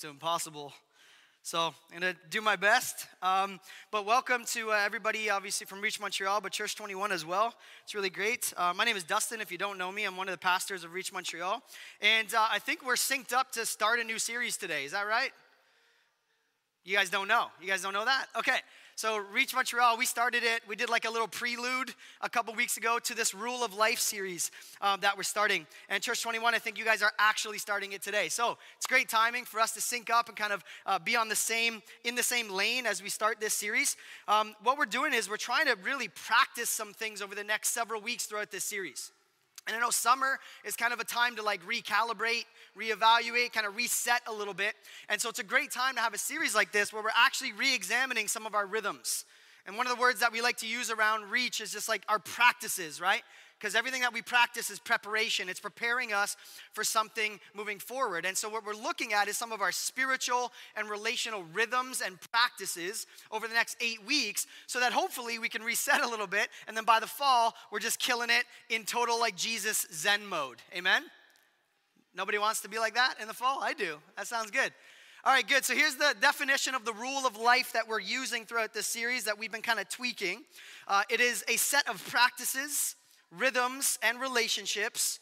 to impossible. So I'm going to do my best. Um, but welcome to uh, everybody, obviously from Reach Montreal, but Church 21 as well. It's really great. Uh, my name is Dustin. If you don't know me, I'm one of the pastors of Reach Montreal. And uh, I think we're synced up to start a new series today. Is that right? You guys don't know. You guys don't know that? Okay. So, Reach Montreal, we started it. We did like a little prelude a couple weeks ago to this Rule of Life series um, that we're starting. And Church 21, I think you guys are actually starting it today. So, it's great timing for us to sync up and kind of uh, be on the same, in the same lane as we start this series. Um, what we're doing is we're trying to really practice some things over the next several weeks throughout this series. And I know summer is kind of a time to like recalibrate, reevaluate, kind of reset a little bit. And so it's a great time to have a series like this where we're actually re examining some of our rhythms. And one of the words that we like to use around reach is just like our practices, right? Because everything that we practice is preparation. It's preparing us for something moving forward. And so, what we're looking at is some of our spiritual and relational rhythms and practices over the next eight weeks so that hopefully we can reset a little bit. And then by the fall, we're just killing it in total, like Jesus Zen mode. Amen? Nobody wants to be like that in the fall? I do. That sounds good. All right, good. So here's the definition of the rule of life that we're using throughout this series that we've been kind of tweaking. Uh, it is a set of practices rhythms, and relationships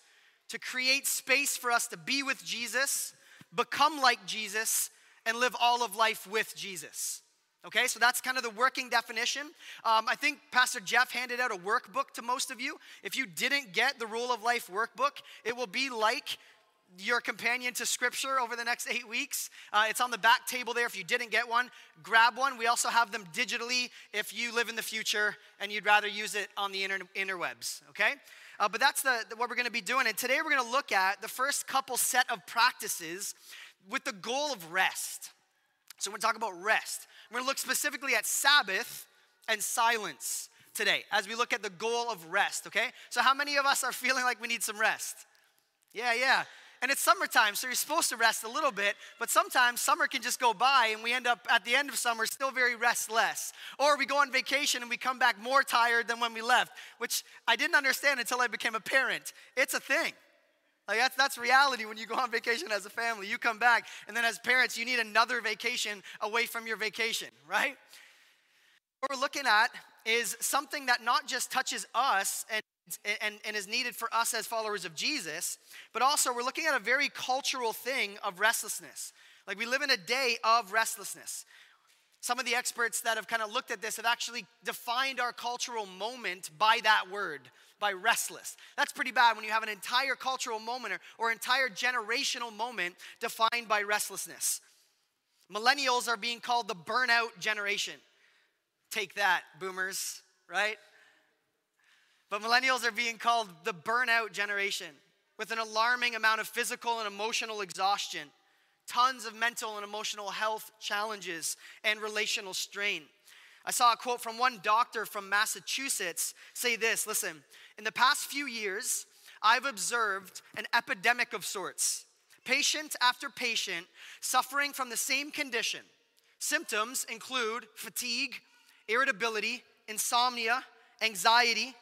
to create space for us to be with Jesus, become like Jesus, and live all of life with Jesus. Okay, so that's kind of the working definition. Um, I think Pastor Jeff handed out a workbook to most of you. If you didn't get the Rule of Life workbook, it will be like your companion to scripture over the next eight weeks. Uh, it's on the back table there if you didn't get one. Grab one. We also have them digitally if you live in the future and you'd rather use it on the inter- interwebs, okay? Uh, but that's the, the what we're going to be doing. And today we're going to look at the first couple set of practices with the goal of rest. So we're going to talk about rest. We're going to look specifically at Sabbath and silence today as we look at the goal of rest, okay? So, how many of us are feeling like we need some rest? Yeah, yeah. And it's summertime, so you're supposed to rest a little bit, but sometimes summer can just go by and we end up at the end of summer still very restless. Or we go on vacation and we come back more tired than when we left, which I didn't understand until I became a parent. It's a thing. Like that's that's reality when you go on vacation as a family. You come back and then as parents you need another vacation away from your vacation, right? What we're looking at is something that not just touches us and and, and is needed for us as followers of Jesus, but also we're looking at a very cultural thing of restlessness. Like we live in a day of restlessness. Some of the experts that have kind of looked at this have actually defined our cultural moment by that word, by restless. That's pretty bad when you have an entire cultural moment or, or entire generational moment defined by restlessness. Millennials are being called the burnout generation. Take that, boomers, right? But millennials are being called the burnout generation with an alarming amount of physical and emotional exhaustion, tons of mental and emotional health challenges, and relational strain. I saw a quote from one doctor from Massachusetts say this listen, in the past few years, I've observed an epidemic of sorts. Patient after patient suffering from the same condition. Symptoms include fatigue, irritability, insomnia, anxiety,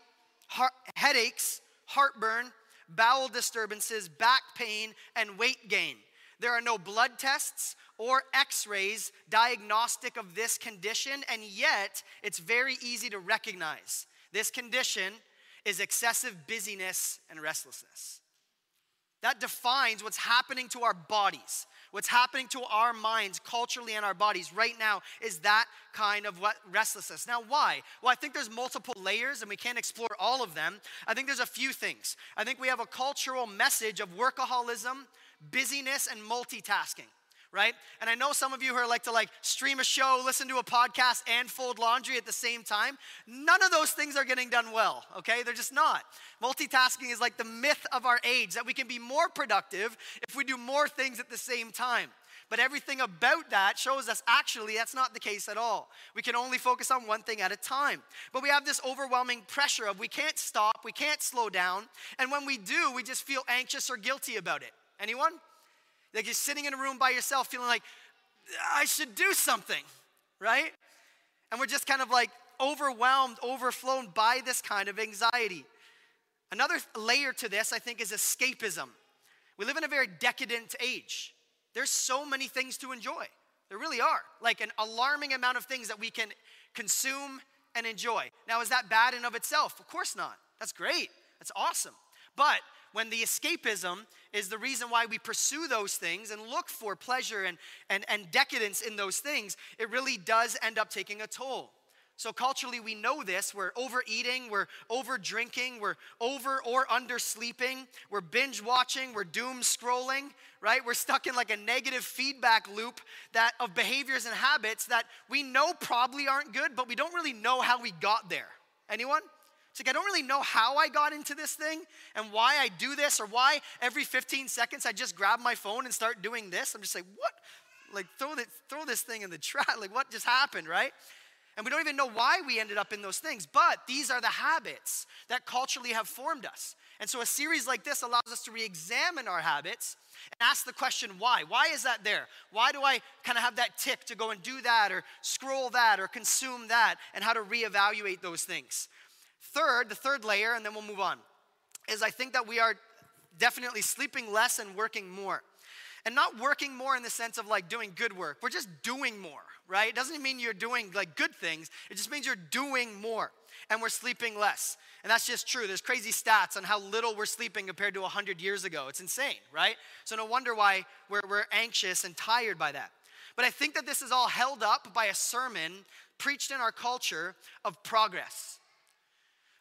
heart, headaches, heartburn, bowel disturbances, back pain, and weight gain. There are no blood tests or x rays diagnostic of this condition, and yet it's very easy to recognize. This condition is excessive busyness and restlessness. That defines what's happening to our bodies. What's happening to our minds culturally and our bodies right now is that kind of restlessness. Now, why? Well, I think there's multiple layers and we can't explore all of them. I think there's a few things. I think we have a cultural message of workaholism, busyness, and multitasking right? And I know some of you who are like to like stream a show, listen to a podcast, and fold laundry at the same time. None of those things are getting done well, okay? They're just not. Multitasking is like the myth of our age that we can be more productive if we do more things at the same time. But everything about that shows us actually that's not the case at all. We can only focus on one thing at a time. But we have this overwhelming pressure of we can't stop, we can't slow down, and when we do, we just feel anxious or guilty about it. Anyone? Like you're sitting in a room by yourself feeling like, I should do something, right? And we're just kind of like overwhelmed, overflown by this kind of anxiety. Another layer to this, I think, is escapism. We live in a very decadent age. There's so many things to enjoy. There really are. Like an alarming amount of things that we can consume and enjoy. Now, is that bad in of itself? Of course not. That's great. That's awesome. But when the escapism is the reason why we pursue those things and look for pleasure and, and, and decadence in those things, it really does end up taking a toll. So, culturally, we know this. We're overeating, we're over drinking, we're over or under sleeping, we're binge watching, we're doom scrolling, right? We're stuck in like a negative feedback loop that of behaviors and habits that we know probably aren't good, but we don't really know how we got there. Anyone? It's like I don't really know how I got into this thing and why I do this or why every 15 seconds I just grab my phone and start doing this. I'm just like, what? Like throw this, throw this thing in the trash. Like what just happened, right? And we don't even know why we ended up in those things, but these are the habits that culturally have formed us. And so a series like this allows us to re examine our habits and ask the question why? Why is that there? Why do I kind of have that tick to go and do that or scroll that or consume that and how to reevaluate those things? Third, the third layer, and then we'll move on, is I think that we are definitely sleeping less and working more. And not working more in the sense of like doing good work. We're just doing more, right? It doesn't mean you're doing like good things. It just means you're doing more and we're sleeping less. And that's just true. There's crazy stats on how little we're sleeping compared to 100 years ago. It's insane, right? So no wonder why we're, we're anxious and tired by that. But I think that this is all held up by a sermon preached in our culture of progress,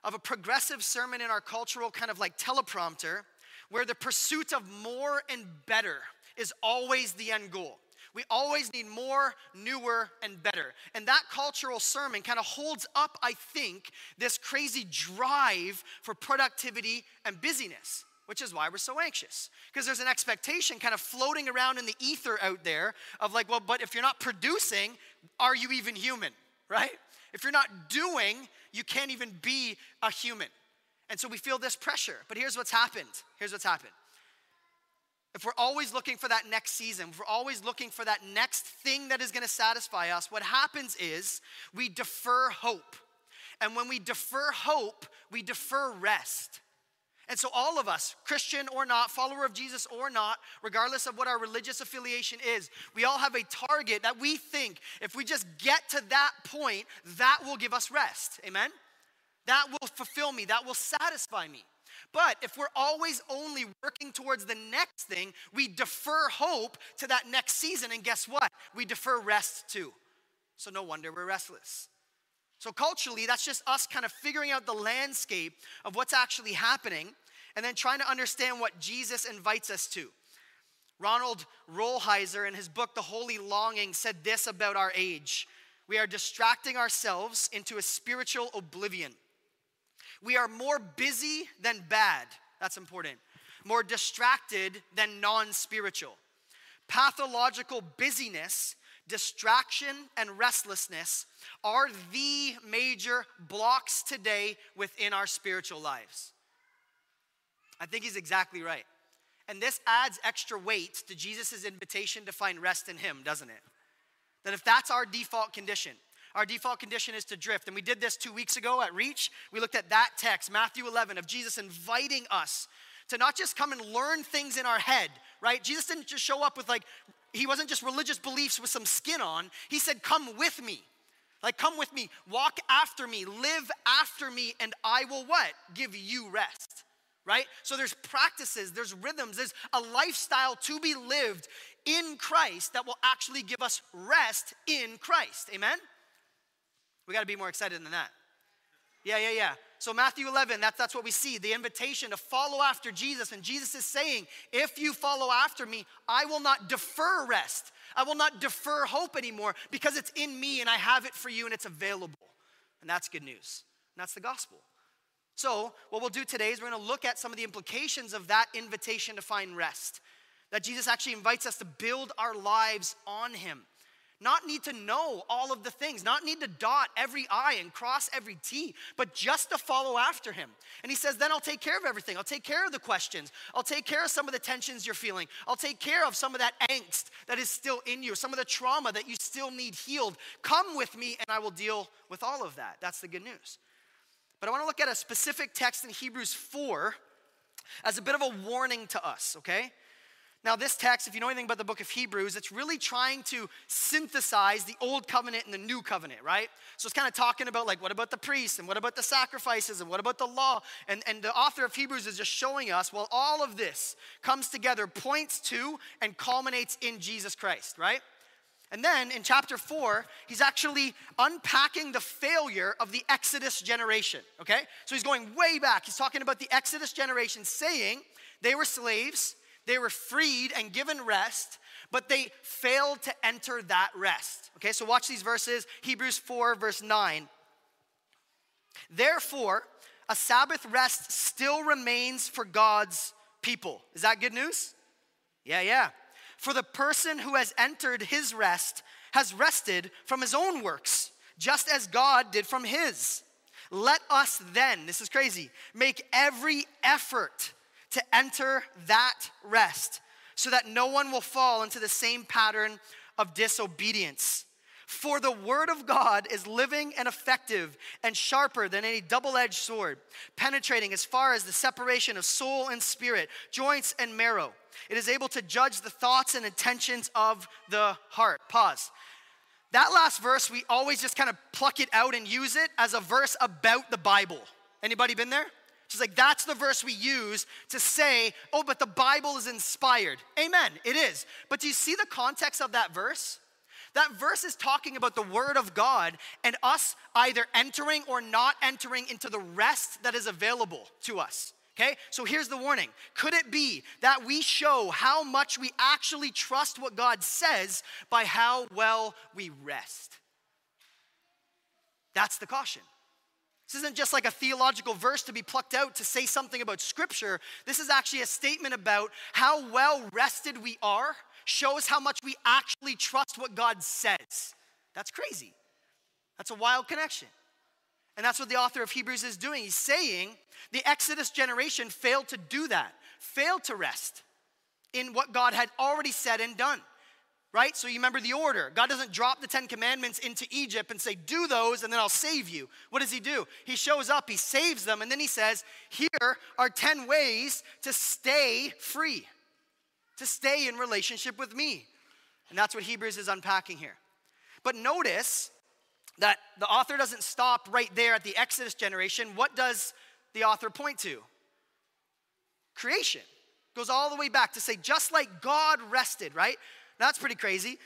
of a progressive sermon in our cultural kind of like teleprompter where the pursuit of more and better is always the end goal. We always need more, newer, and better. And that cultural sermon kind of holds up, I think, this crazy drive for productivity and busyness, which is why we're so anxious. Because there's an expectation kind of floating around in the ether out there of like, well, but if you're not producing, are you even human, right? If you're not doing, you can't even be a human. And so we feel this pressure. But here's what's happened. Here's what's happened if we're always looking for that next season, if we're always looking for that next thing that is going to satisfy us, what happens is we defer hope. And when we defer hope, we defer rest. And so, all of us, Christian or not, follower of Jesus or not, regardless of what our religious affiliation is, we all have a target that we think if we just get to that point, that will give us rest. Amen? That will fulfill me, that will satisfy me. But if we're always only working towards the next thing, we defer hope to that next season. And guess what? We defer rest too. So no wonder we're restless. So culturally, that's just us kind of figuring out the landscape of what's actually happening and then trying to understand what Jesus invites us to. Ronald Rolheiser, in his book, The Holy Longing, said this about our age We are distracting ourselves into a spiritual oblivion. We are more busy than bad. That's important. More distracted than non spiritual. Pathological busyness, distraction, and restlessness are the major blocks today within our spiritual lives. I think he's exactly right. And this adds extra weight to Jesus' invitation to find rest in him, doesn't it? That if that's our default condition, our default condition is to drift. And we did this two weeks ago at Reach. We looked at that text, Matthew 11, of Jesus inviting us to not just come and learn things in our head, right? Jesus didn't just show up with like, he wasn't just religious beliefs with some skin on. He said, Come with me. Like, come with me, walk after me, live after me, and I will what? Give you rest, right? So there's practices, there's rhythms, there's a lifestyle to be lived in Christ that will actually give us rest in Christ. Amen? We got to be more excited than that. Yeah, yeah, yeah. So, Matthew 11, that's, that's what we see the invitation to follow after Jesus. And Jesus is saying, If you follow after me, I will not defer rest. I will not defer hope anymore because it's in me and I have it for you and it's available. And that's good news. And that's the gospel. So, what we'll do today is we're going to look at some of the implications of that invitation to find rest. That Jesus actually invites us to build our lives on Him not need to know all of the things, not need to dot every I and cross every T, but just to follow after him. And he says, then I'll take care of everything. I'll take care of the questions. I'll take care of some of the tensions you're feeling. I'll take care of some of that angst that is still in you, some of the trauma that you still need healed. Come with me and I will deal with all of that. That's the good news. But I want to look at a specific text in Hebrews 4 as a bit of a warning to us, okay? Now, this text, if you know anything about the book of Hebrews, it's really trying to synthesize the old covenant and the new covenant, right? So it's kind of talking about, like, what about the priests and what about the sacrifices and what about the law? And, and the author of Hebrews is just showing us, well, all of this comes together, points to, and culminates in Jesus Christ, right? And then in chapter four, he's actually unpacking the failure of the Exodus generation, okay? So he's going way back. He's talking about the Exodus generation, saying they were slaves they were freed and given rest, but they failed to enter that rest. Okay, so watch these verses Hebrews 4, verse 9. Therefore, a Sabbath rest still remains for God's people. Is that good news? Yeah, yeah. For the person who has entered his rest has rested from his own works, just as God did from his. Let us then, this is crazy, make every effort to enter that rest so that no one will fall into the same pattern of disobedience. For the word of God is living and effective and sharper than any double edged sword, penetrating as far as the separation of soul and spirit, joints and marrow. It is able to judge the thoughts and intentions of the heart. Pause. That last verse, we always just kind of pluck it out and use it as a verse about the Bible. Anybody been there? She's like, that's the verse we use to say, oh, but the Bible is inspired. Amen, it is. But do you see the context of that verse? That verse is talking about the Word of God and us either entering or not entering into the rest that is available to us. Okay, so here's the warning. Could it be that we show how much we actually trust what God says by how well we rest? That's the caution. This isn't just like a theological verse to be plucked out to say something about Scripture. This is actually a statement about how well rested we are, shows how much we actually trust what God says. That's crazy. That's a wild connection. And that's what the author of Hebrews is doing. He's saying the Exodus generation failed to do that, failed to rest in what God had already said and done right? So you remember the order. God doesn't drop the Ten Commandments into Egypt and say, do those and then I'll save you. What does He do? He shows up, He saves them, and then He says, here are 10 ways to stay free, to stay in relationship with me. And that's what Hebrews is unpacking here. But notice that the author doesn't stop right there at the Exodus generation. What does the author point to? Creation. Goes all the way back to say, just like God rested, right? That's pretty crazy.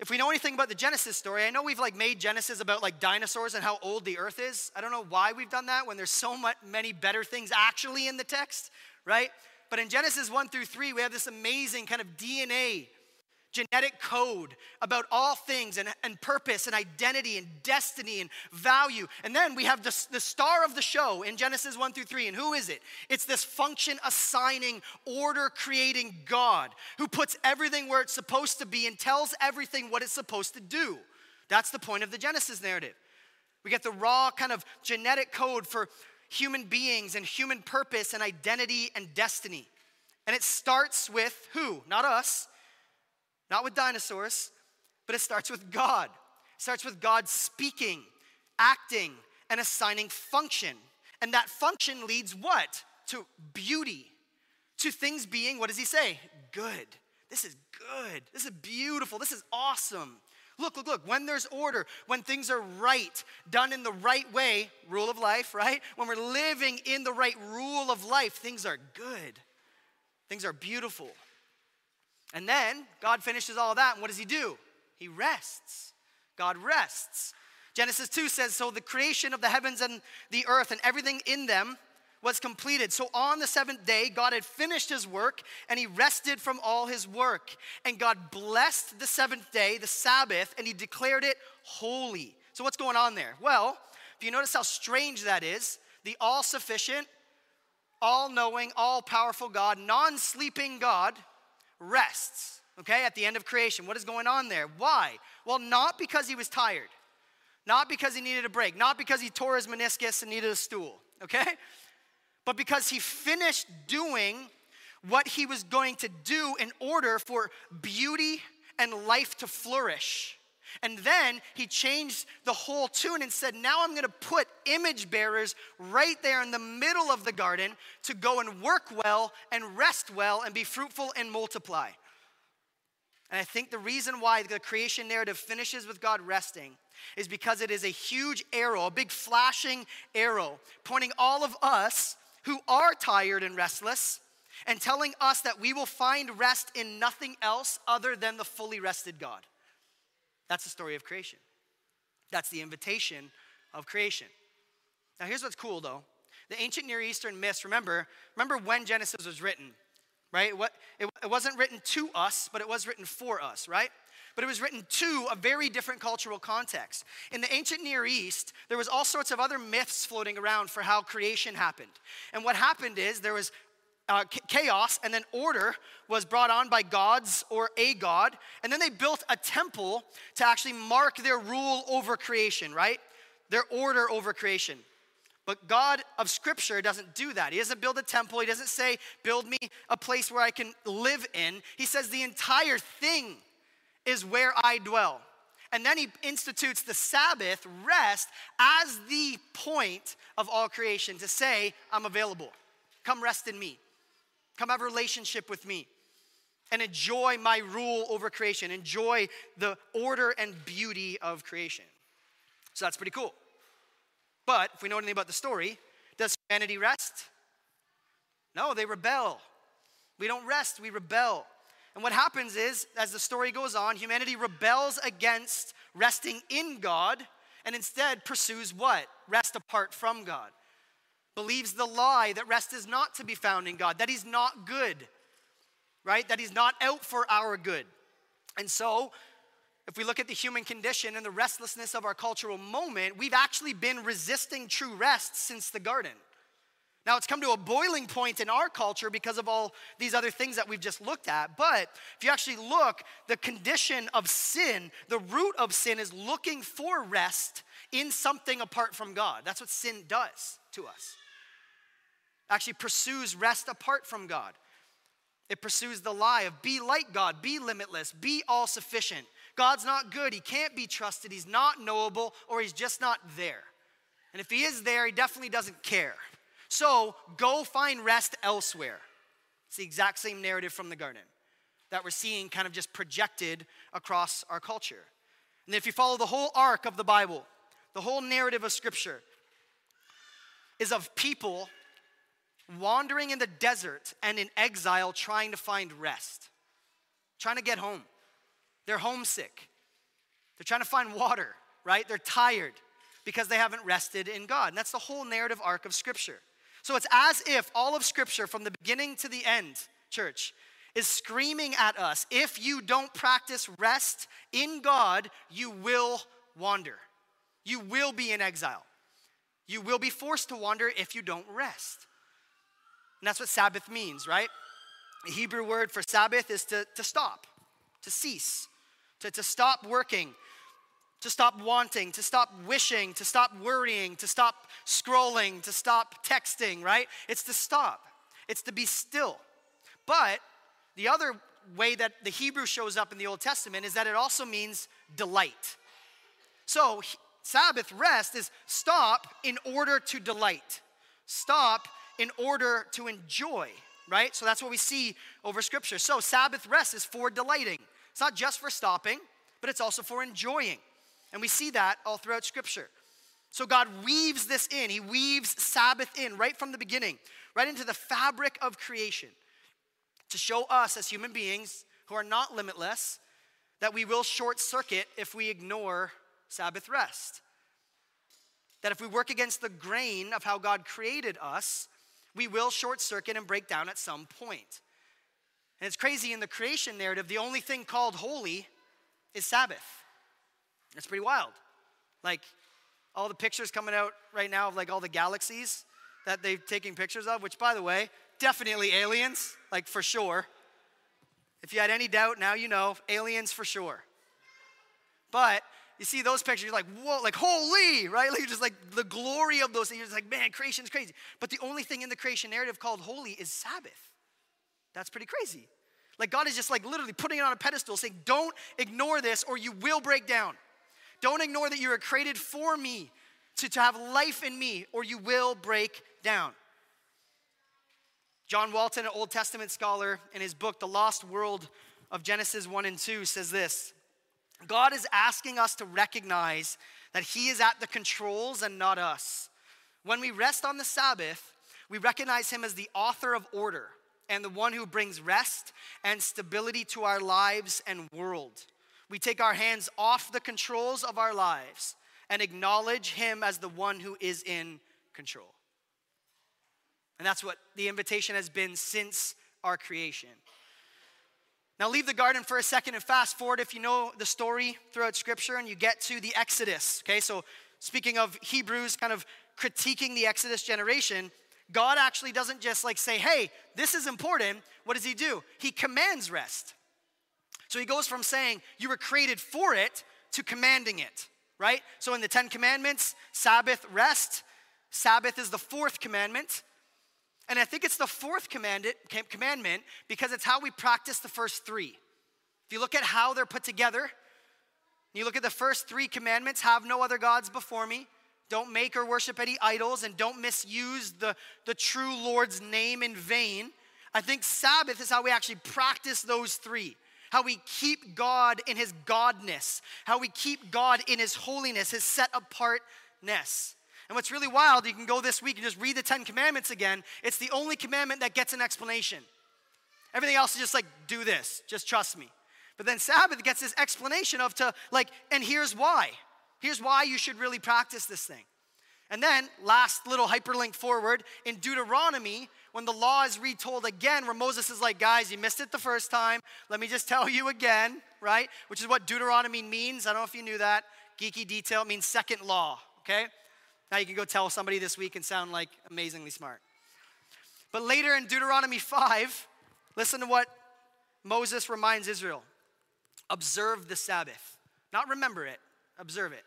If we know anything about the Genesis story, I know we've like made Genesis about like dinosaurs and how old the earth is. I don't know why we've done that when there's so much, many better things actually in the text, right? But in Genesis 1 through 3, we have this amazing kind of DNA genetic code about all things and, and purpose and identity and destiny and value. And then we have the, the star of the show in Genesis 1 through 3. And who is it? It's this function assigning, order creating God who puts everything where it's supposed to be and tells everything what it's supposed to do. That's the point of the Genesis narrative. We get the raw kind of genetic code for human beings and human purpose and identity and destiny. And it starts with who? Not us. Not with dinosaurs, but it starts with God. It starts with God speaking, acting, and assigning function. And that function leads what? To beauty. To things being, what does he say? Good. This is good. This is beautiful. This is awesome. Look, look, look. When there's order, when things are right, done in the right way, rule of life, right? When we're living in the right rule of life, things are good. Things are beautiful. And then God finishes all that, and what does He do? He rests. God rests. Genesis 2 says, So the creation of the heavens and the earth and everything in them was completed. So on the seventh day, God had finished his work and he rested from all his work. And God blessed the seventh day, the Sabbath, and he declared it holy. So what's going on there? Well, if you notice how strange that is, the all sufficient, all knowing, all powerful God, non sleeping God, rests, okay, at the end of creation. What is going on there? Why? Well, not because he was tired, not because he needed a break, not because he tore his meniscus and needed a stool, okay? But because he finished doing what he was going to do in order for beauty and life to flourish. And then he changed the whole tune and said, Now I'm going to put image bearers right there in the middle of the garden to go and work well and rest well and be fruitful and multiply. And I think the reason why the creation narrative finishes with God resting is because it is a huge arrow, a big flashing arrow, pointing all of us who are tired and restless and telling us that we will find rest in nothing else other than the fully rested God. That's the story of creation. That's the invitation of creation. Now, here's what's cool though. The ancient Near Eastern myths, remember, remember when Genesis was written, right? What, it, it wasn't written to us, but it was written for us, right? But it was written to a very different cultural context. In the ancient Near East, there was all sorts of other myths floating around for how creation happened. And what happened is there was uh, chaos and then order was brought on by gods or a god. And then they built a temple to actually mark their rule over creation, right? Their order over creation. But God of Scripture doesn't do that. He doesn't build a temple. He doesn't say, build me a place where I can live in. He says, the entire thing is where I dwell. And then he institutes the Sabbath rest as the point of all creation to say, I'm available. Come rest in me. Come have a relationship with me and enjoy my rule over creation. Enjoy the order and beauty of creation. So that's pretty cool. But if we know anything about the story, does humanity rest? No, they rebel. We don't rest, we rebel. And what happens is, as the story goes on, humanity rebels against resting in God and instead pursues what? Rest apart from God believes the lie that rest is not to be found in God, that He's not good, right? That He's not out for our good. And so, if we look at the human condition and the restlessness of our cultural moment, we've actually been resisting true rest since the garden. Now, it's come to a boiling point in our culture because of all these other things that we've just looked at. But if you actually look, the condition of sin, the root of sin is looking for rest in something apart from God. That's what sin does to us actually pursues rest apart from God. It pursues the lie of be like God, be limitless, be all sufficient. God's not good, he can't be trusted, he's not knowable, or he's just not there. And if he is there, he definitely doesn't care. So go find rest elsewhere. It's the exact same narrative from the garden that we're seeing kind of just projected across our culture. And if you follow the whole arc of the Bible, the whole narrative of Scripture is of people wandering in the desert and in exile trying to find rest, trying to get home. They're homesick. They're trying to find water, right? They're tired because they haven't rested in God. And that's the whole narrative arc of Scripture. So it's as if all of Scripture, from the beginning to the end, church, is screaming at us if you don't practice rest in God, you will wander. You will be in exile. You will be forced to wander if you don't rest. And that's what Sabbath means, right? The Hebrew word for Sabbath is to, to stop, to cease, to, to stop working, to stop wanting, to stop wishing, to stop worrying, to stop scrolling, to stop texting, right? It's to stop, it's to be still. But the other way that the Hebrew shows up in the Old Testament is that it also means delight. So, Sabbath rest is stop in order to delight. Stop in order to enjoy, right? So that's what we see over scripture. So Sabbath rest is for delighting. It's not just for stopping, but it's also for enjoying. And we see that all throughout scripture. So God weaves this in. He weaves Sabbath in right from the beginning, right into the fabric of creation to show us as human beings who are not limitless that we will short circuit if we ignore Sabbath rest. That if we work against the grain of how God created us, we will short circuit and break down at some point. And it's crazy in the creation narrative, the only thing called holy is Sabbath. It's pretty wild. Like all the pictures coming out right now of like all the galaxies that they're taking pictures of, which by the way, definitely aliens, like for sure. If you had any doubt, now you know, aliens for sure. But you see those pictures, you're like, whoa, like holy, right? Like just like the glory of those things. You're just like, man, creation's crazy. But the only thing in the creation narrative called holy is Sabbath. That's pretty crazy. Like God is just like literally putting it on a pedestal saying, don't ignore this or you will break down. Don't ignore that you were created for me, to, to have life in me, or you will break down. John Walton, an Old Testament scholar, in his book, The Lost World of Genesis 1 and 2, says this God is asking us to recognize that He is at the controls and not us. When we rest on the Sabbath, we recognize Him as the author of order and the one who brings rest and stability to our lives and world. We take our hands off the controls of our lives and acknowledge Him as the one who is in control. And that's what the invitation has been since our creation. Now, leave the garden for a second and fast forward if you know the story throughout Scripture and you get to the Exodus. Okay, so speaking of Hebrews kind of critiquing the Exodus generation, God actually doesn't just like say, hey, this is important. What does He do? He commands rest. So He goes from saying, you were created for it to commanding it, right? So in the Ten Commandments, Sabbath, rest. Sabbath is the fourth commandment. And I think it's the fourth commandment because it's how we practice the first three. If you look at how they're put together, you look at the first three commandments have no other gods before me, don't make or worship any idols, and don't misuse the, the true Lord's name in vain. I think Sabbath is how we actually practice those three. How we keep God in his godness, how we keep God in his holiness, his set apartness. And what's really wild, you can go this week and just read the Ten Commandments again. It's the only commandment that gets an explanation. Everything else is just like, do this, just trust me. But then Sabbath gets this explanation of to like, and here's why. Here's why you should really practice this thing. And then, last little hyperlink forward in Deuteronomy, when the law is retold again, where Moses is like, guys, you missed it the first time. Let me just tell you again, right? Which is what Deuteronomy means. I don't know if you knew that. Geeky detail it means second law, okay? Now you can go tell somebody this week and sound like amazingly smart. But later in Deuteronomy 5, listen to what Moses reminds Israel observe the Sabbath. Not remember it, observe it.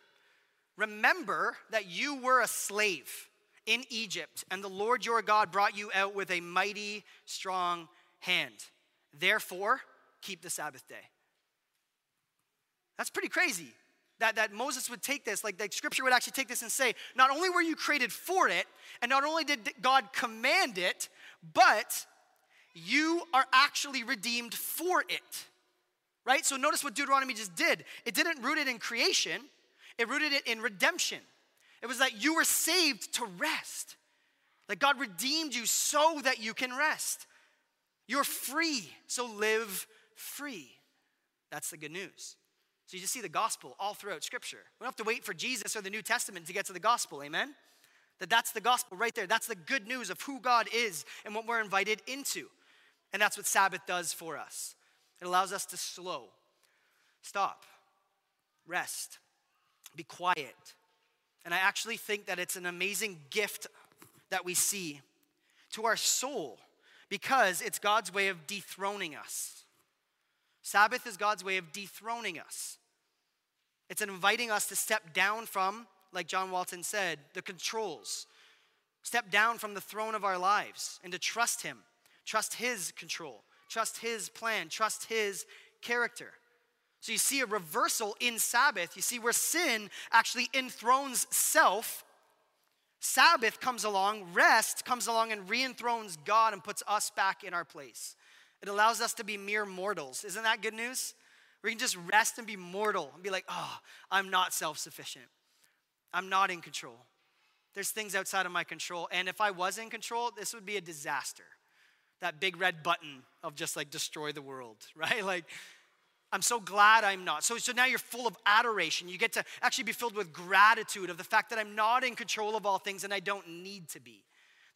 Remember that you were a slave in Egypt, and the Lord your God brought you out with a mighty, strong hand. Therefore, keep the Sabbath day. That's pretty crazy that, that Moses would take this, like the scripture would actually take this and say, not only were you created for it, and not only did God command it, but you are actually redeemed for it. Right? So notice what Deuteronomy just did. It didn't root it in creation, it rooted it in redemption. It was that you were saved to rest. That God redeemed you so that you can rest. You're free, so live free. That's the good news. So you just see the gospel all throughout Scripture. We don't have to wait for Jesus or the New Testament to get to the gospel, amen? That that's the gospel right there. That's the good news of who God is and what we're invited into. And that's what Sabbath does for us. It allows us to slow, stop, rest, be quiet. And I actually think that it's an amazing gift that we see to our soul because it's God's way of dethroning us. Sabbath is God's way of dethroning us. It's inviting us to step down from, like John Walton said, the controls. Step down from the throne of our lives and to trust Him, trust His control, trust His plan, trust His character. So you see a reversal in Sabbath. You see where sin actually enthrones self. Sabbath comes along, rest comes along and re enthrones God and puts us back in our place. It allows us to be mere mortals. Isn't that good news? We can just rest and be mortal and be like, oh, I'm not self sufficient. I'm not in control. There's things outside of my control. And if I was in control, this would be a disaster. That big red button of just like destroy the world, right? Like, I'm so glad I'm not. So, so now you're full of adoration. You get to actually be filled with gratitude of the fact that I'm not in control of all things and I don't need to be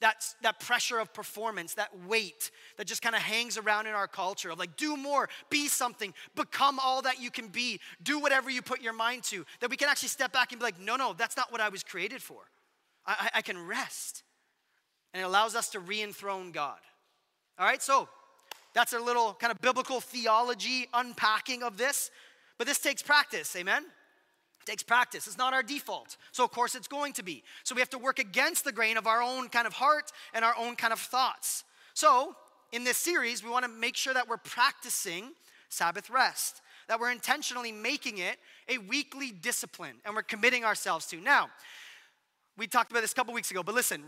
that, that pressure of performance, that weight that just kind of hangs around in our culture of like, do more, be something, become all that you can be, do whatever you put your mind to, that we can actually step back and be like, no, no, that's not what I was created for. I, I can rest. And it allows us to re enthrone God. All right, so that's a little kind of biblical theology unpacking of this, but this takes practice, amen? It takes practice. It's not our default. So, of course, it's going to be. So, we have to work against the grain of our own kind of heart and our own kind of thoughts. So, in this series, we want to make sure that we're practicing Sabbath rest. that we're intentionally making it a weekly discipline and we're committing ourselves to. Now, we talked about this a couple weeks ago, but listen,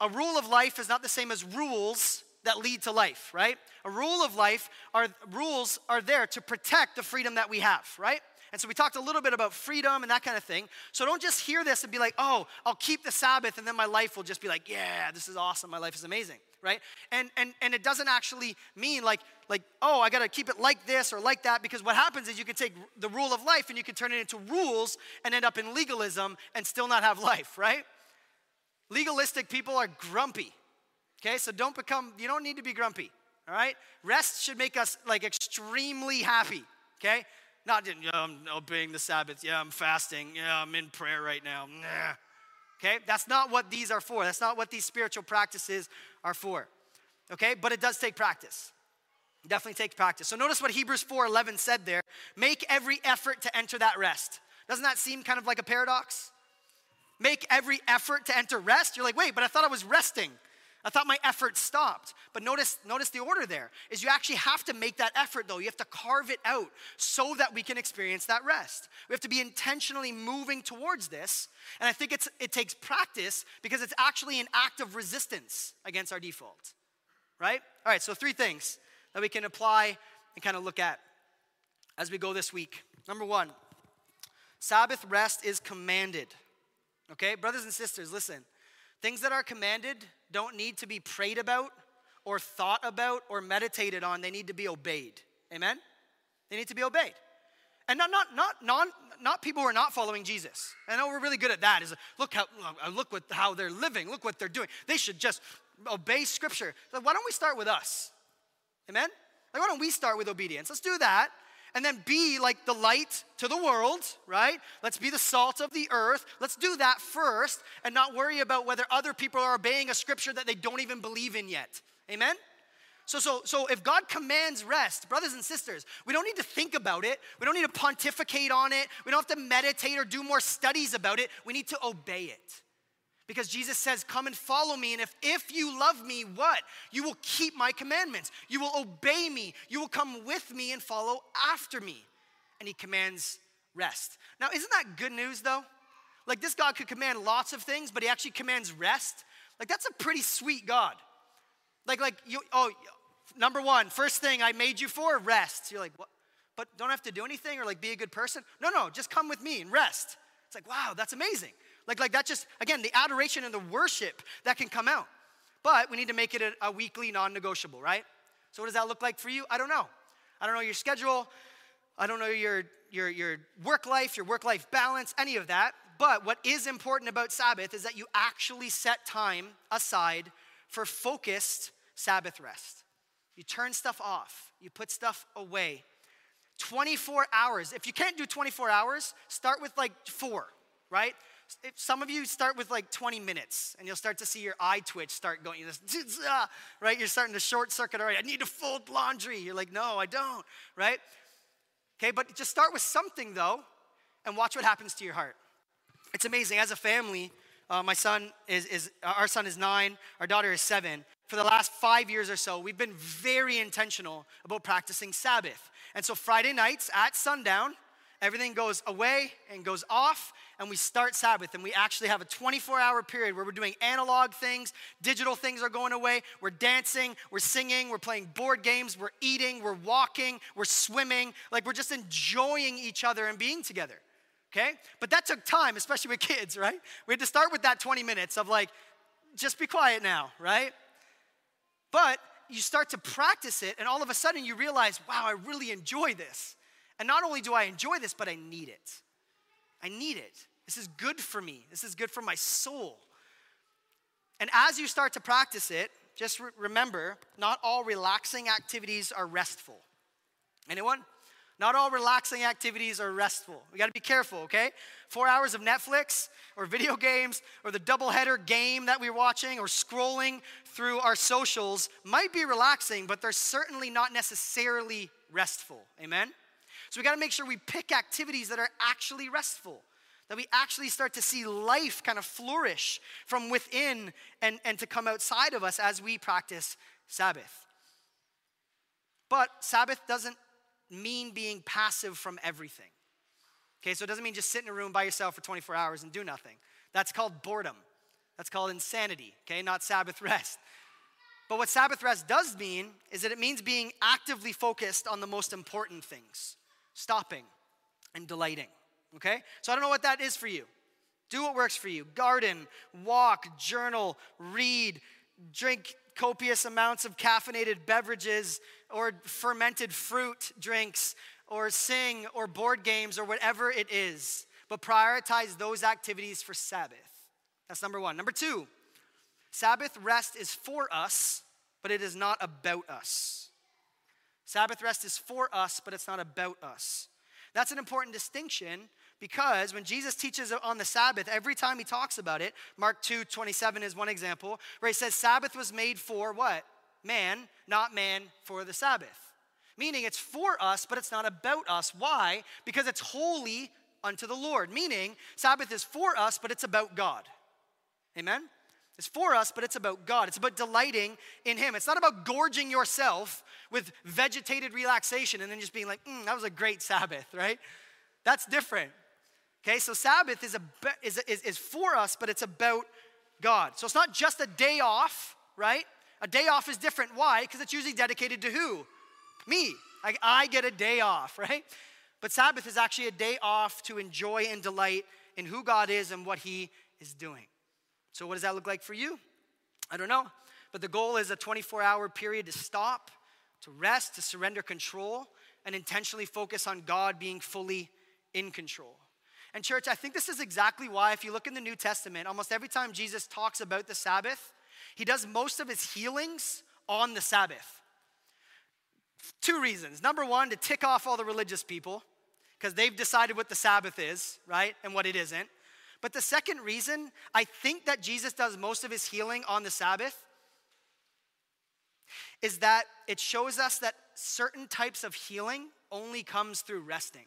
a rule of life is not the same as rules that lead to life, right? A rule of life are rules are there to protect the freedom that we have, right? And so we talked a little bit about freedom and that kind of thing. So don't just hear this and be like, oh, I'll keep the Sabbath and then my life will just be like, yeah, this is awesome. My life is amazing, right? And and and it doesn't actually mean like like oh, I got to keep it like this or like that because what happens is you can take the rule of life and you can turn it into rules and end up in legalism and still not have life, right? Legalistic people are grumpy. Okay? So don't become you don't need to be grumpy. All right? Rest should make us like extremely happy. Okay? Not, yeah, I'm obeying the Sabbath. Yeah, I'm fasting. Yeah, I'm in prayer right now. Nah. Okay? That's not what these are for. That's not what these spiritual practices are for. Okay? But it does take practice. It definitely takes practice. So notice what Hebrews 4:11 said there. Make every effort to enter that rest. Doesn't that seem kind of like a paradox? Make every effort to enter rest. You're like, wait, but I thought I was resting. I thought my effort stopped. But notice, notice the order there is you actually have to make that effort though. You have to carve it out so that we can experience that rest. We have to be intentionally moving towards this. And I think it's, it takes practice because it's actually an act of resistance against our default. Right? All right, so three things that we can apply and kind of look at as we go this week. Number one, Sabbath rest is commanded. Okay, brothers and sisters, listen. Things that are commanded don't need to be prayed about or thought about or meditated on. They need to be obeyed. Amen? They need to be obeyed. And not, not, not, non, not people who are not following Jesus. I know we're really good at that. Is look how uh, look what, how they're living. Look what they're doing. They should just obey Scripture. Like, why don't we start with us? Amen. Like, why don't we start with obedience? Let's do that and then be like the light to the world, right? Let's be the salt of the earth. Let's do that first and not worry about whether other people are obeying a scripture that they don't even believe in yet. Amen? So, so, so if God commands rest, brothers and sisters, we don't need to think about it. We don't need to pontificate on it. We don't have to meditate or do more studies about it. We need to obey it. Because Jesus says, Come and follow me. And if, if you love me, what? You will keep my commandments. You will obey me. You will come with me and follow after me. And he commands rest. Now, isn't that good news though? Like this God could command lots of things, but he actually commands rest. Like that's a pretty sweet God. Like, like you, oh, number one, first thing I made you for, rest. You're like, what? But don't have to do anything or like be a good person? No, no, just come with me and rest. It's like, wow, that's amazing. Like, like that just, again, the adoration and the worship that can come out. But we need to make it a, a weekly non negotiable, right? So, what does that look like for you? I don't know. I don't know your schedule. I don't know your, your, your work life, your work life balance, any of that. But what is important about Sabbath is that you actually set time aside for focused Sabbath rest. You turn stuff off, you put stuff away. 24 hours. If you can't do 24 hours, start with like four, right? Some of you start with like 20 minutes and you'll start to see your eye twitch start going, right? You're starting to short circuit already. I need to fold laundry. You're like, no, I don't, right? Okay, but just start with something though and watch what happens to your heart. It's amazing. As a family, uh, my son is, is, our son is nine, our daughter is seven. For the last five years or so, we've been very intentional about practicing Sabbath. And so Friday nights at sundown, everything goes away and goes off, and we start Sabbath. And we actually have a 24 hour period where we're doing analog things, digital things are going away. We're dancing, we're singing, we're playing board games, we're eating, we're walking, we're swimming. Like we're just enjoying each other and being together. Okay? But that took time, especially with kids, right? We had to start with that 20 minutes of like, just be quiet now, right? But you start to practice it, and all of a sudden you realize, wow, I really enjoy this. And not only do I enjoy this, but I need it. I need it. This is good for me. This is good for my soul. And as you start to practice it, just re- remember not all relaxing activities are restful. Anyone? Not all relaxing activities are restful. We got to be careful, okay? Four hours of Netflix or video games or the doubleheader game that we're watching or scrolling through our socials might be relaxing, but they're certainly not necessarily restful. Amen? So we got to make sure we pick activities that are actually restful, that we actually start to see life kind of flourish from within and, and to come outside of us as we practice Sabbath. But Sabbath doesn't mean being passive from everything. Okay, so it doesn't mean just sit in a room by yourself for 24 hours and do nothing. That's called boredom. That's called insanity, okay, not Sabbath rest. But what Sabbath rest does mean is that it means being actively focused on the most important things, stopping and delighting, okay? So I don't know what that is for you. Do what works for you. Garden, walk, journal, read, drink copious amounts of caffeinated beverages or fermented fruit drinks or sing or board games or whatever it is. But prioritize those activities for Sabbath. That's number one. Number two, Sabbath rest is for us, but it is not about us. Sabbath rest is for us, but it's not about us. That's an important distinction because when Jesus teaches on the Sabbath, every time he talks about it, Mark 2 27 is one example, where he says, Sabbath was made for what? Man, not man for the Sabbath. Meaning it's for us, but it's not about us. Why? Because it's holy unto the Lord. Meaning, Sabbath is for us, but it's about God. Amen? It's for us, but it's about God. It's about delighting in Him. It's not about gorging yourself with vegetated relaxation and then just being like, mm, that was a great Sabbath, right? That's different. Okay, so Sabbath is, a, is, is, is for us, but it's about God. So it's not just a day off, right? A day off is different. Why? Because it's usually dedicated to who? Me. I, I get a day off, right? But Sabbath is actually a day off to enjoy and delight in who God is and what He is doing. So, what does that look like for you? I don't know. But the goal is a 24 hour period to stop, to rest, to surrender control, and intentionally focus on God being fully in control. And, church, I think this is exactly why, if you look in the New Testament, almost every time Jesus talks about the Sabbath, he does most of his healings on the Sabbath. Two reasons. Number one, to tick off all the religious people, because they've decided what the Sabbath is, right, and what it isn't. But the second reason, I think that Jesus does most of his healing on the Sabbath, is that it shows us that certain types of healing only comes through resting.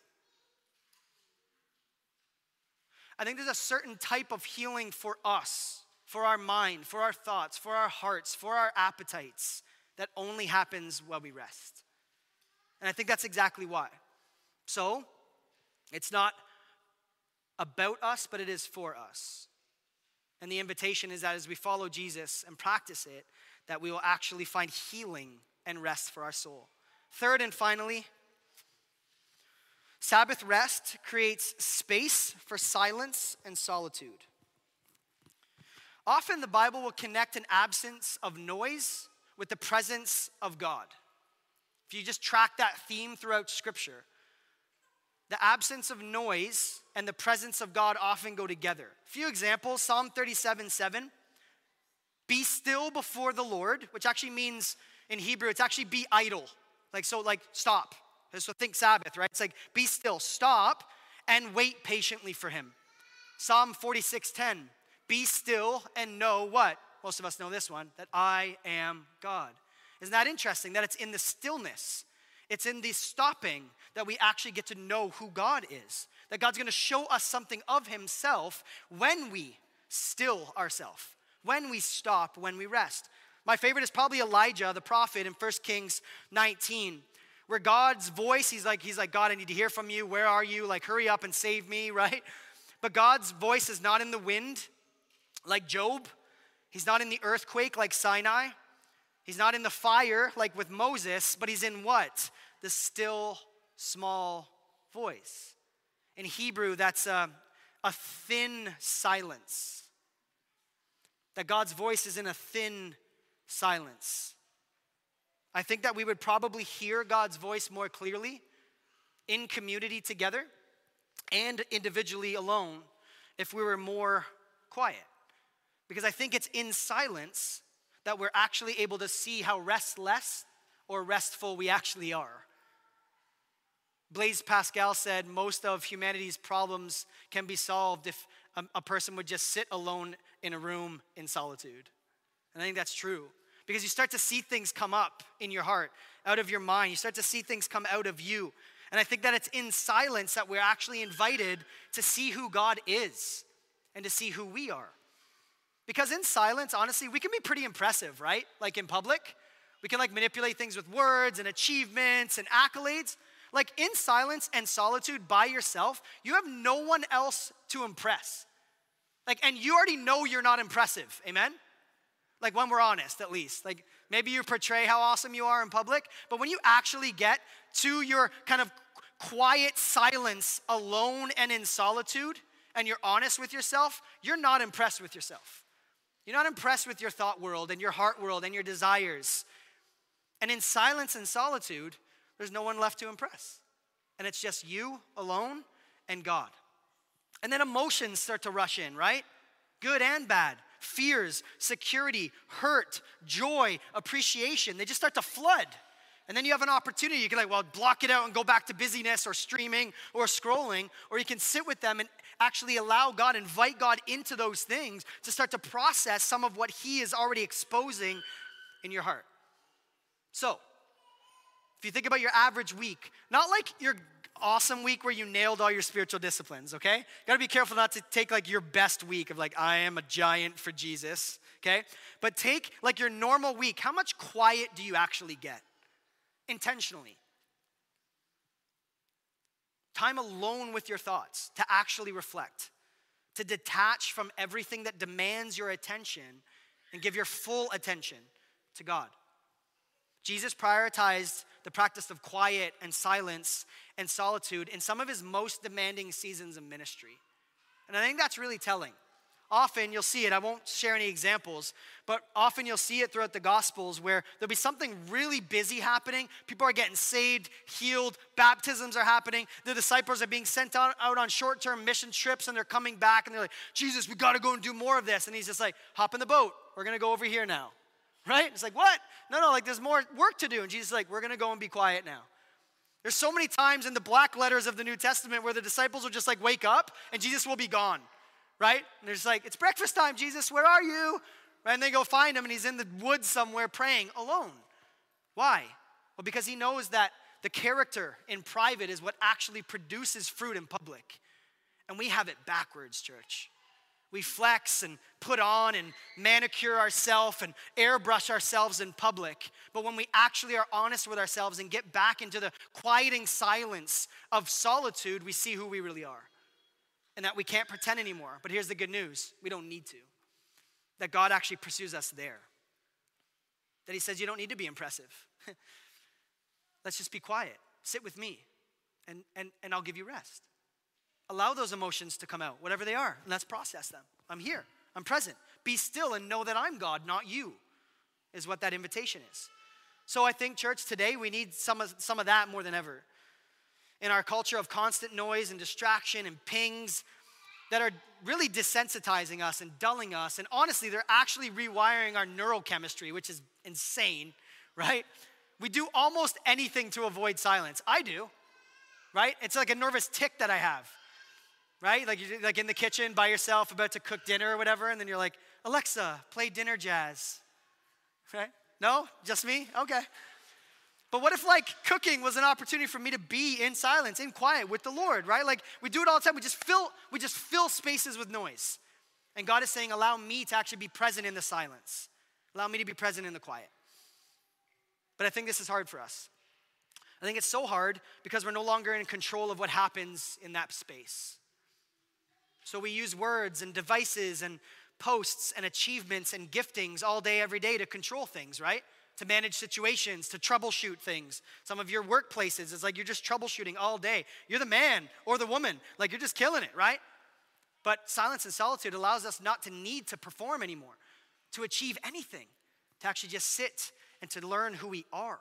I think there's a certain type of healing for us, for our mind, for our thoughts, for our hearts, for our appetites that only happens while we rest. And I think that's exactly why. So, it's not about us, but it is for us. And the invitation is that as we follow Jesus and practice it, that we will actually find healing and rest for our soul. Third and finally, Sabbath rest creates space for silence and solitude. Often the Bible will connect an absence of noise with the presence of God. If you just track that theme throughout Scripture, the absence of noise and the presence of God often go together. A few examples Psalm 37 7. Be still before the Lord, which actually means in Hebrew, it's actually be idle. Like, so, like, stop. So think Sabbath, right? It's like be still, stop, and wait patiently for him. Psalm 46:10. Be still and know what? Most of us know this one, that I am God. Isn't that interesting? That it's in the stillness, it's in the stopping that we actually get to know who God is. That God's gonna show us something of Himself when we still ourselves, when we stop, when we rest. My favorite is probably Elijah, the prophet, in 1 Kings 19 where God's voice, he's like, he's like, God, I need to hear from you. Where are you? Like, hurry up and save me, right? But God's voice is not in the wind like Job. He's not in the earthquake like Sinai. He's not in the fire like with Moses, but he's in what? The still small voice. In Hebrew, that's a, a thin silence. That God's voice is in a thin silence. I think that we would probably hear God's voice more clearly in community together and individually alone if we were more quiet. Because I think it's in silence that we're actually able to see how restless or restful we actually are. Blaise Pascal said most of humanity's problems can be solved if a, a, person would just sit alone in a room in solitude. And I think that's true because you start to see things come up in your heart, out of your mind. You start to see things come out of you. And I think that it's in silence that we're actually invited to see who God is and to see who we are. Because in silence, honestly, we can be pretty impressive, right? Like in public, we can like manipulate things with words and achievements and accolades. Like in silence and solitude by yourself, you have no one else to impress. Like, and you already know you're not impressive. Amen? Like when we're honest, at least. Like maybe you portray how awesome you are in public, but when you actually get to your kind of quiet silence alone and in solitude, and you're honest with yourself, you're not impressed with yourself. You're not impressed with your thought world and your heart world and your desires. And in silence and solitude, there's no one left to impress. And it's just you alone and God. And then emotions start to rush in, right? Good and bad. Fears, security, hurt, joy, appreciation, they just start to flood. And then you have an opportunity. You can like, well, block it out and go back to busyness or streaming or scrolling, or you can sit with them and actually allow God, invite God into those things to start to process some of what He is already exposing in your heart. So, if you think about your average week, not like your awesome week where you nailed all your spiritual disciplines, okay? You Gotta be careful not to take like your best week of like, I am a giant for Jesus, okay? But take like your normal week. How much quiet do you actually get? Intentionally. Time alone with your thoughts to actually reflect, to detach from everything that demands your attention and give your full attention to God. Jesus prioritized the practice of quiet and silence and solitude in some of his most demanding seasons of ministry. And I think that's really telling. Often you'll see it, I won't share any examples, but often you'll see it throughout the Gospels where there'll be something really busy happening. People are getting saved, healed, baptisms are happening. The disciples are being sent out, out on short term mission trips and they're coming back and they're like, Jesus, we gotta go and do more of this. And he's just like, hop in the boat, we're gonna go over here now. Right? It's like, what? No, no, like there's more work to do. And Jesus is like, we're gonna go and be quiet now. There's so many times in the black letters of the New Testament where the disciples will just like wake up and Jesus will be gone right? And there's like, it's breakfast time, Jesus, where are you? Right? And they go find him and he's in the woods somewhere praying alone. Why? Well, because he knows that the character in private is what actually produces fruit in public. And we have it backwards, church. We flex and put on and manicure ourselves and airbrush ourselves in public. But when we actually are honest with ourselves and get back into the quieting silence of solitude, we see who we really are and that we can't pretend anymore. But here's the good news we don't need to. That God actually pursues us there. That He says, You don't need to be impressive. Let's just be quiet. Sit with me, and, and, and I'll give you rest. Allow those emotions to come out, whatever they are, and let's process them. I'm here, I'm present. Be still and know that I'm God, not you, is what that invitation is. So I think, church, today we need some of, some of that more than ever in our culture of constant noise and distraction and pings that are really desensitizing us and dulling us. And honestly, they're actually rewiring our neurochemistry, which is insane, right? We do almost anything to avoid silence. I do, right? It's like a nervous tic that I have, right? Like you're like in the kitchen by yourself, about to cook dinner or whatever, and then you're like, Alexa, play dinner jazz, right? No, just me? Okay. But what if like cooking was an opportunity for me to be in silence, in quiet with the Lord, right? Like we do it all the time. We just fill we just fill spaces with noise. And God is saying, allow me to actually be present in the silence. Allow me to be present in the quiet. But I think this is hard for us. I think it's so hard because we're no longer in control of what happens in that space. So we use words and devices and posts and achievements and giftings all day, every day to control things, right? to manage situations, to troubleshoot things. Some of your workplaces, it's like you're just troubleshooting all day. You're the man or the woman, like you're just killing it, right? But silence and solitude allows us not to need to perform anymore, to achieve anything, to actually just sit and to learn who we are.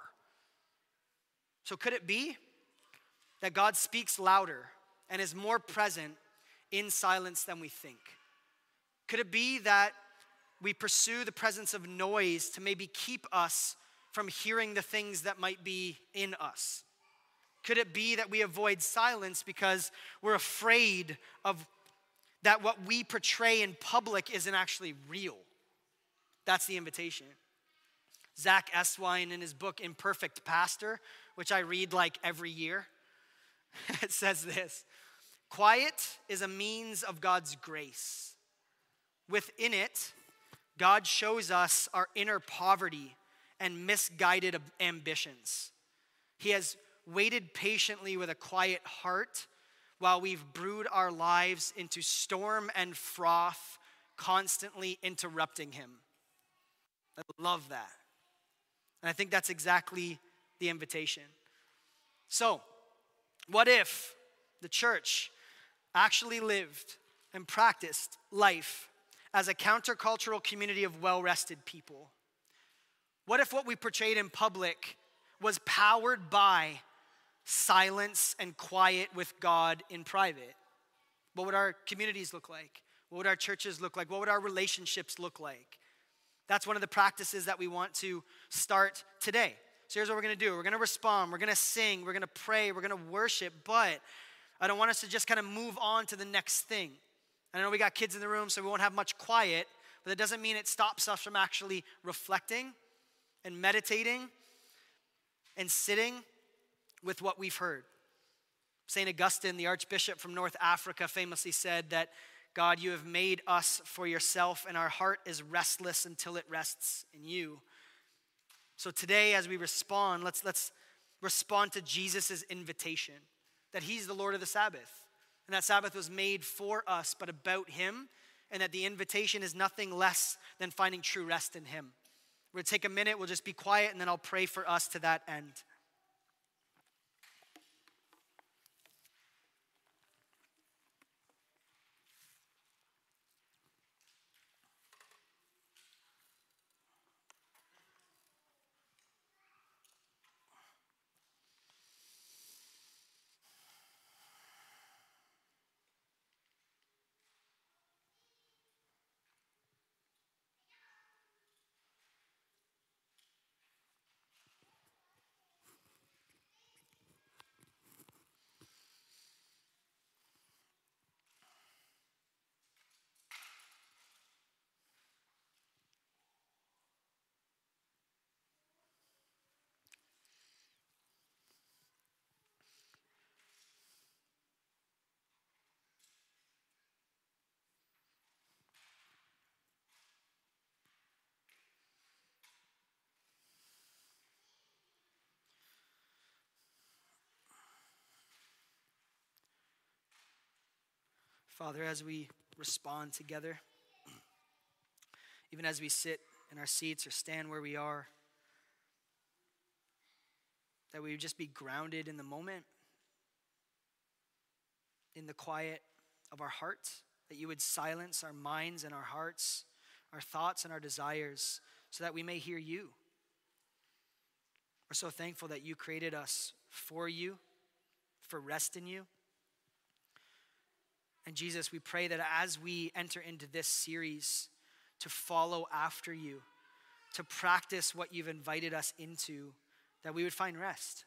So, could it be that God speaks louder and is more present in silence than we think? Could it be that we pursue the presence of noise to maybe keep us from hearing the things that might be in us? Could it be that we avoid silence because we're afraid of that what we portray in public isn't actually real? That's the invitation. Zach Eswine, in his book Imperfect Pastor, which I read like every year, it says this Quiet is a means of God's grace. Within it, God shows us our inner poverty and misguided ambitions. He has waited patiently with a quiet heart while we've brewed our lives into storm and froth, constantly interrupting him. I love that. And I think that's exactly the invitation. So, what if the church actually lived and practiced life as a countercultural community of well rested people? What if what we portrayed in public was powered by silence and quiet with God in private? What would our communities look like? What would our churches look like? What would our relationships look like? That's one of the practices that we want to start today. So here's what we're gonna do we're gonna respond, we're gonna sing, we're gonna pray, we're gonna worship, but I don't want us to just kind of move on to the next thing. I know we got kids in the room, so we won't have much quiet, but that doesn't mean it stops us from actually reflecting and meditating and sitting with what we've heard. St. Augustine, the Archbishop from North Africa, famously said that God, you have made us for yourself, and our heart is restless until it rests in you. So today, as we respond, let's, let's respond to Jesus' invitation that He's the Lord of the Sabbath. And that Sabbath was made for us, but about Him, and that the invitation is nothing less than finding true rest in Him. We're gonna take a minute, we'll just be quiet, and then I'll pray for us to that end. Father, as we respond together, even as we sit in our seats or stand where we are, that we would just be grounded in the moment, in the quiet of our hearts, that you would silence our minds and our hearts, our thoughts and our desires, so that we may hear you. We're so thankful that you created us for you, for rest in you. And Jesus, we pray that as we enter into this series to follow after you, to practice what you've invited us into, that we would find rest.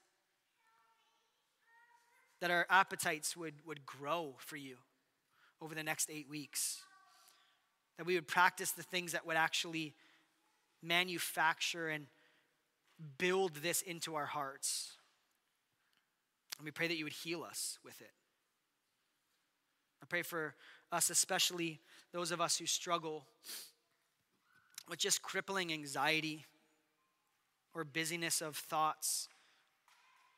That our appetites would, would grow for you over the next eight weeks. That we would practice the things that would actually manufacture and build this into our hearts. And we pray that you would heal us with it. I pray for us, especially those of us who struggle with just crippling anxiety or busyness of thoughts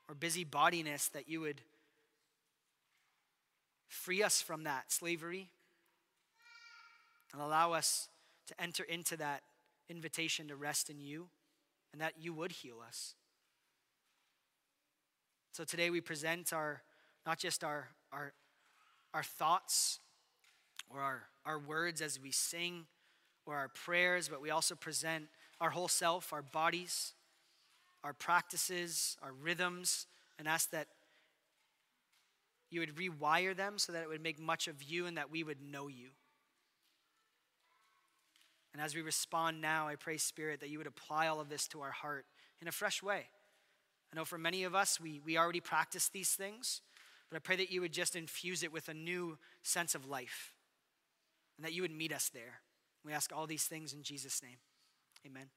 or busybodiness, that you would free us from that slavery and allow us to enter into that invitation to rest in you and that you would heal us. So today we present our not just our, our our thoughts or our, our words as we sing or our prayers, but we also present our whole self, our bodies, our practices, our rhythms, and ask that you would rewire them so that it would make much of you and that we would know you. And as we respond now, I pray, Spirit, that you would apply all of this to our heart in a fresh way. I know for many of us, we, we already practice these things, but I pray that you would just infuse it with a new sense of life and that you would meet us there. We ask all these things in Jesus' name. Amen.